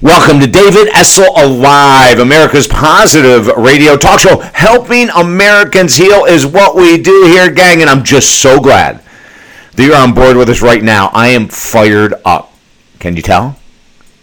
Welcome to David Essel Alive, America's positive radio talk show. Helping Americans heal is what we do here, gang, and I'm just so glad that you're on board with us right now. I am fired up. Can you tell?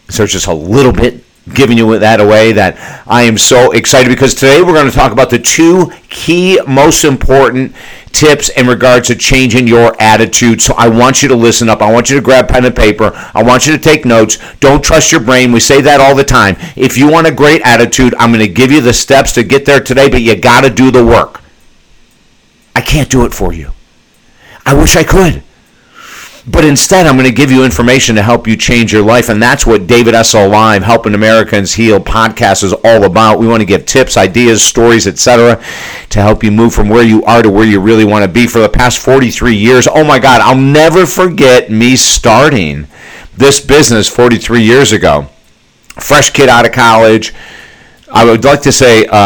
So just a little bit giving you that away that I am so excited because today we're going to talk about the two key most important tips in regards to changing your attitude. So I want you to listen up. I want you to grab pen and paper. I want you to take notes. Don't trust your brain. We say that all the time. If you want a great attitude, I'm going to give you the steps to get there today, but you got to do the work. I can't do it for you. I wish I could. But instead, I'm going to give you information to help you change your life. And that's what David Essel Live, Helping Americans Heal podcast is all about. We want to give tips, ideas, stories, etc., to help you move from where you are to where you really want to be. For the past 43 years, oh my God, I'll never forget me starting this business 43 years ago. Fresh kid out of college I would like to say uh,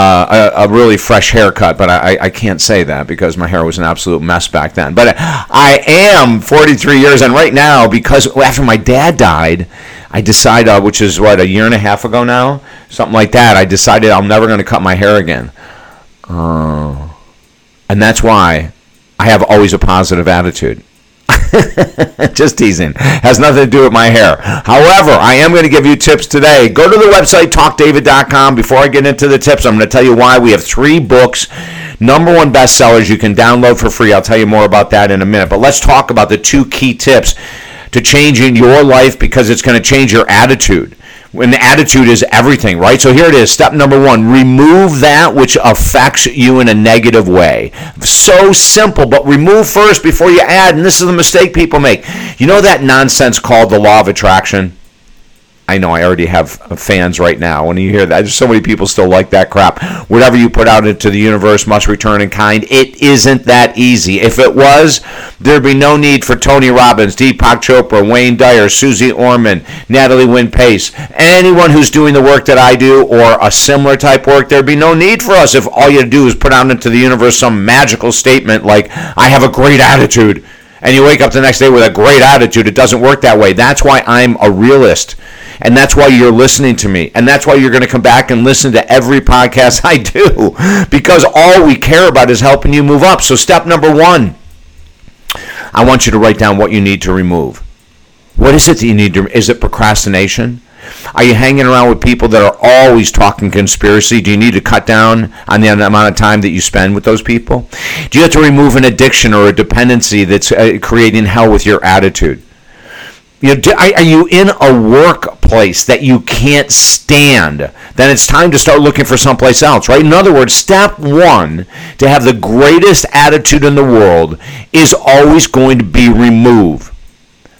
a, a, really fresh haircut, but I, I can't say that because my hair was an absolute mess back then. But I am 43 years, and right now, because after my dad died, I decided, uh, which is what a year and a half ago now, something like that. I decided I'm never going to cut my hair again, uh, and that's why I have always a positive attitude. Just teasing. Has nothing to do with my hair. However, I am going to give you tips today. Go to the website, talkdavid.com. Before I get into the tips, I'm going to tell you why. We have three books, number one bestsellers you can download for free. I'll tell you more about that in a minute. But let's talk about the two key tips to changing your life because it's going to change your attitude when the attitude is everything, right? So here it is. Step number one remove that which affects you in a negative way. So simple, but remove first before you add. And this is the mistake people make. You know that nonsense called the law of attraction? I know I already have fans right now. When you hear that, there's so many people still like that crap. Whatever you put out into the universe must return in kind. It isn't that easy. If it was, there'd be no need for Tony Robbins, Deepak Chopra, Wayne Dyer, Suze Orman, Natalie Wynn Pace, anyone who's doing the work that I do or a similar type work. There'd be no need for us if all you do is put out into the universe some magical statement like, I have a great attitude. And you wake up the next day with a great attitude. It doesn't work that way. That's why I'm a realist. And that's why you're listening to me. And that's why you're going to come back and listen to every podcast I do because all we care about is helping you move up. So, step number one I want you to write down what you need to remove. What is it that you need to? Is it procrastination? Are you hanging around with people that are always talking conspiracy? Do you need to cut down on the amount of time that you spend with those people? Do you have to remove an addiction or a dependency that's uh, creating hell with your attitude? You know, are you in a workplace that you can't stand? Then it's time to start looking for someplace else, right? In other words, step one to have the greatest attitude in the world is always going to be remove.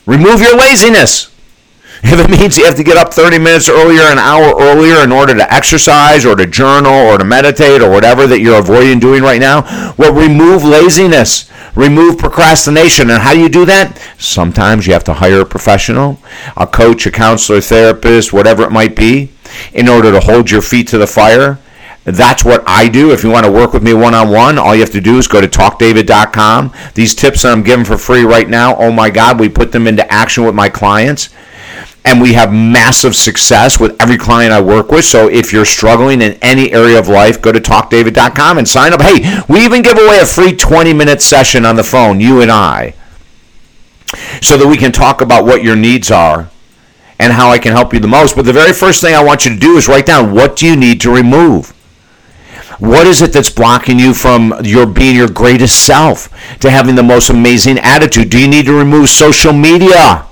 Remove your laziness. If it means you have to get up 30 minutes earlier, an hour earlier in order to exercise or to journal or to meditate or whatever that you're avoiding doing right now, well, remove laziness. Remove procrastination. And how do you do that? Sometimes you have to hire a professional, a coach, a counselor, therapist, whatever it might be, in order to hold your feet to the fire. That's what I do. If you want to work with me one on one, all you have to do is go to talkdavid.com. These tips that I'm giving for free right now, oh my God, we put them into action with my clients and we have massive success with every client I work with. So if you're struggling in any area of life, go to talkdavid.com and sign up. Hey, we even give away a free 20 minute session on the phone, you and I, so that we can talk about what your needs are and how I can help you the most. But the very first thing I want you to do is write down what do you need to remove? What is it that's blocking you from your being your greatest self, to having the most amazing attitude? Do you need to remove social media?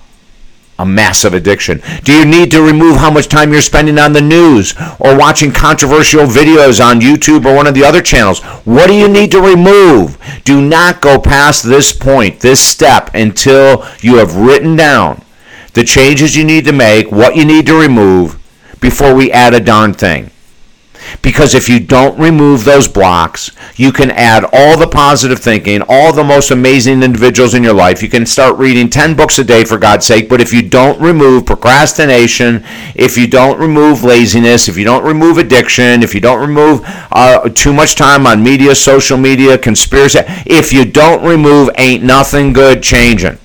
A massive addiction? Do you need to remove how much time you're spending on the news or watching controversial videos on YouTube or one of the other channels? What do you need to remove? Do not go past this point, this step, until you have written down the changes you need to make, what you need to remove before we add a darn thing. Because if you don't remove those blocks, you can add all the positive thinking, all the most amazing individuals in your life. You can start reading 10 books a day, for God's sake. But if you don't remove procrastination, if you don't remove laziness, if you don't remove addiction, if you don't remove uh, too much time on media, social media, conspiracy, if you don't remove, ain't nothing good changing.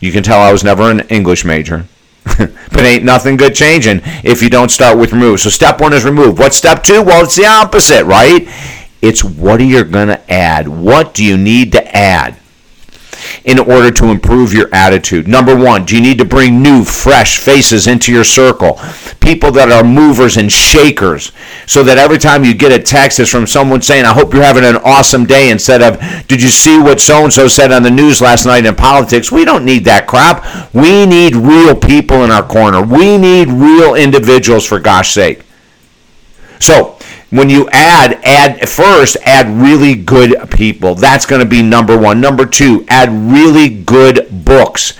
You can tell I was never an English major. but ain't nothing good changing if you don't start with remove. So step one is remove. What's step two? Well, it's the opposite, right? It's what are you going to add? What do you need to add? In order to improve your attitude? Number one, do you need to bring new, fresh faces into your circle? People that are movers and shakers, so that every time you get a text is from someone saying, I hope you're having an awesome day, instead of, Did you see what so and so said on the news last night in politics? We don't need that crap. We need real people in our corner. We need real individuals, for gosh sake. So, when you add, add first, add really good people. That's going to be number one. Number two, add really good books,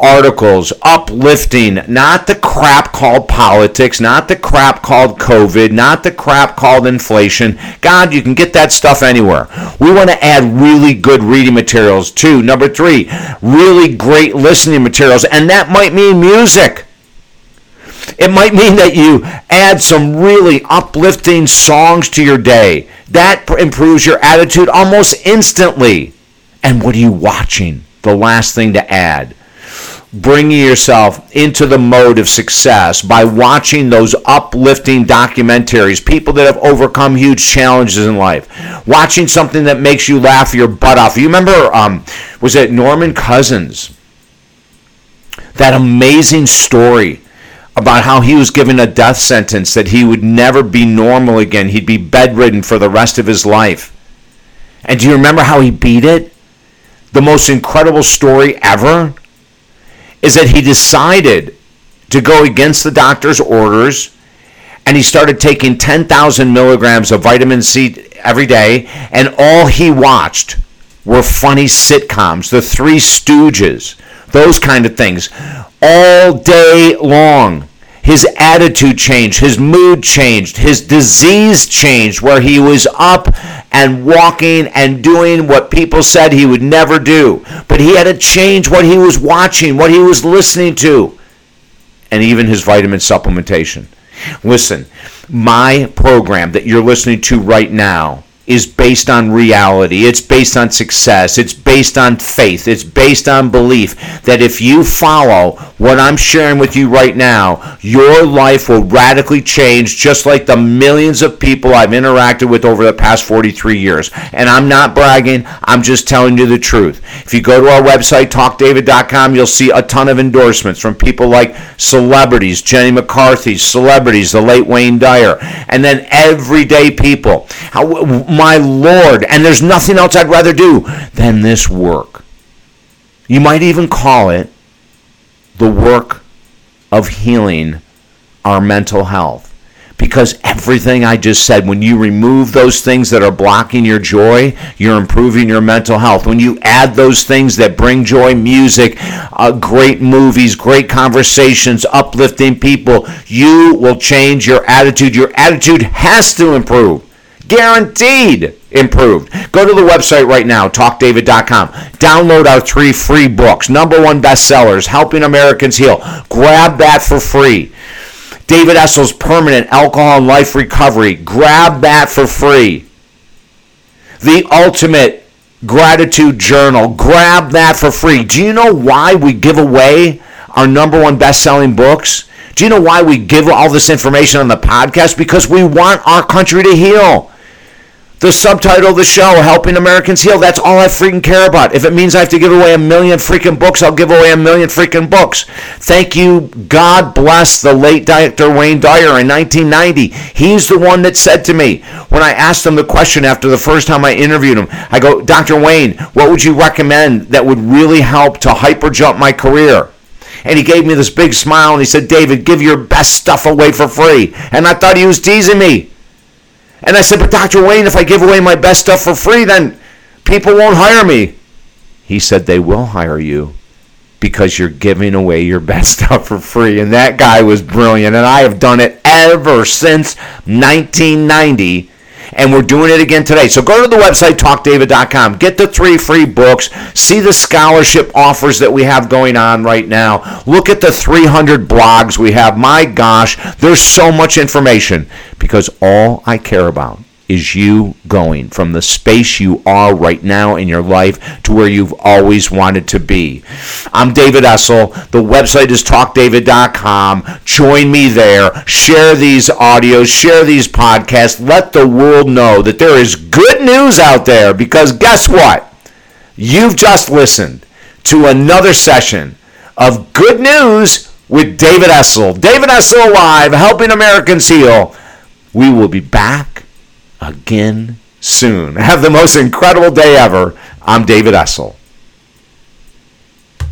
articles, uplifting, not the crap called politics, not the crap called COVID, not the crap called inflation. God, you can get that stuff anywhere. We want to add really good reading materials too. Number three, really great listening materials, and that might mean music. It might mean that you add some really uplifting songs to your day. That improves your attitude almost instantly. And what are you watching? The last thing to add. Bringing yourself into the mode of success by watching those uplifting documentaries, people that have overcome huge challenges in life. Watching something that makes you laugh your butt off. You remember, um, was it Norman Cousins? That amazing story about how he was given a death sentence that he would never be normal again. He'd be bedridden for the rest of his life. And do you remember how he beat it? The most incredible story ever is that he decided to go against the doctor's orders and he started taking 10,000 milligrams of vitamin C every day, and all he watched were funny sitcoms, The Three Stooges, those kind of things all day long. His attitude changed, his mood changed, his disease changed, where he was up and walking and doing what people said he would never do. But he had to change what he was watching, what he was listening to, and even his vitamin supplementation. Listen, my program that you're listening to right now is based on reality. It's based on success. It's based on faith. It's based on belief that if you follow what I'm sharing with you right now, your life will radically change just like the millions of people I've interacted with over the past 43 years. And I'm not bragging, I'm just telling you the truth. If you go to our website, talkdavid.com, you'll see a ton of endorsements from people like celebrities, Jenny McCarthy, celebrities, the late Wayne Dyer, and then everyday people. How, my Lord, and there's nothing else I'd rather do than this work. You might even call it the work of healing our mental health. Because everything I just said, when you remove those things that are blocking your joy, you're improving your mental health. When you add those things that bring joy, music, uh, great movies, great conversations, uplifting people, you will change your attitude. Your attitude has to improve guaranteed improved. Go to the website right now, talkdavid.com. Download our three free books, number one bestsellers, Helping Americans Heal. Grab that for free. David Essel's Permanent Alcohol and Life Recovery. Grab that for free. The Ultimate Gratitude Journal. Grab that for free. Do you know why we give away our number one best-selling books? Do you know why we give all this information on the podcast? Because we want our country to heal. The subtitle of the show, Helping Americans Heal, that's all I freaking care about. If it means I have to give away a million freaking books, I'll give away a million freaking books. Thank you. God bless the late Dr. Wayne Dyer in 1990. He's the one that said to me, when I asked him the question after the first time I interviewed him, I go, Dr. Wayne, what would you recommend that would really help to hyper jump my career? and he gave me this big smile and he said, David, give your best stuff away for free. And I thought he was teasing me. And I said, But Dr. Wayne, if I give away my best stuff for free, then people won't hire me. He said, They will hire you because you're giving away your best stuff for free. And that guy was brilliant. And I have done it ever since 1990 and we're doing it again today. So go to the website, talkdavid.com. Get the three free books. See the scholarship offers that we have going on right now. Look at the 300 blogs we have. My gosh, there's so much information because all I care about is you going from the space you are right now in your life to where you've always wanted to be. I'm David Essel. The website is talkdavid.com. Join me there. Share these audios, share these podcasts. Let the world know that there is good news out there because guess what? You've just listened to another session of good news with David Essel. David Essel Live, helping Americans heal. We will be back again soon. Have the most incredible day ever. I'm David Essel.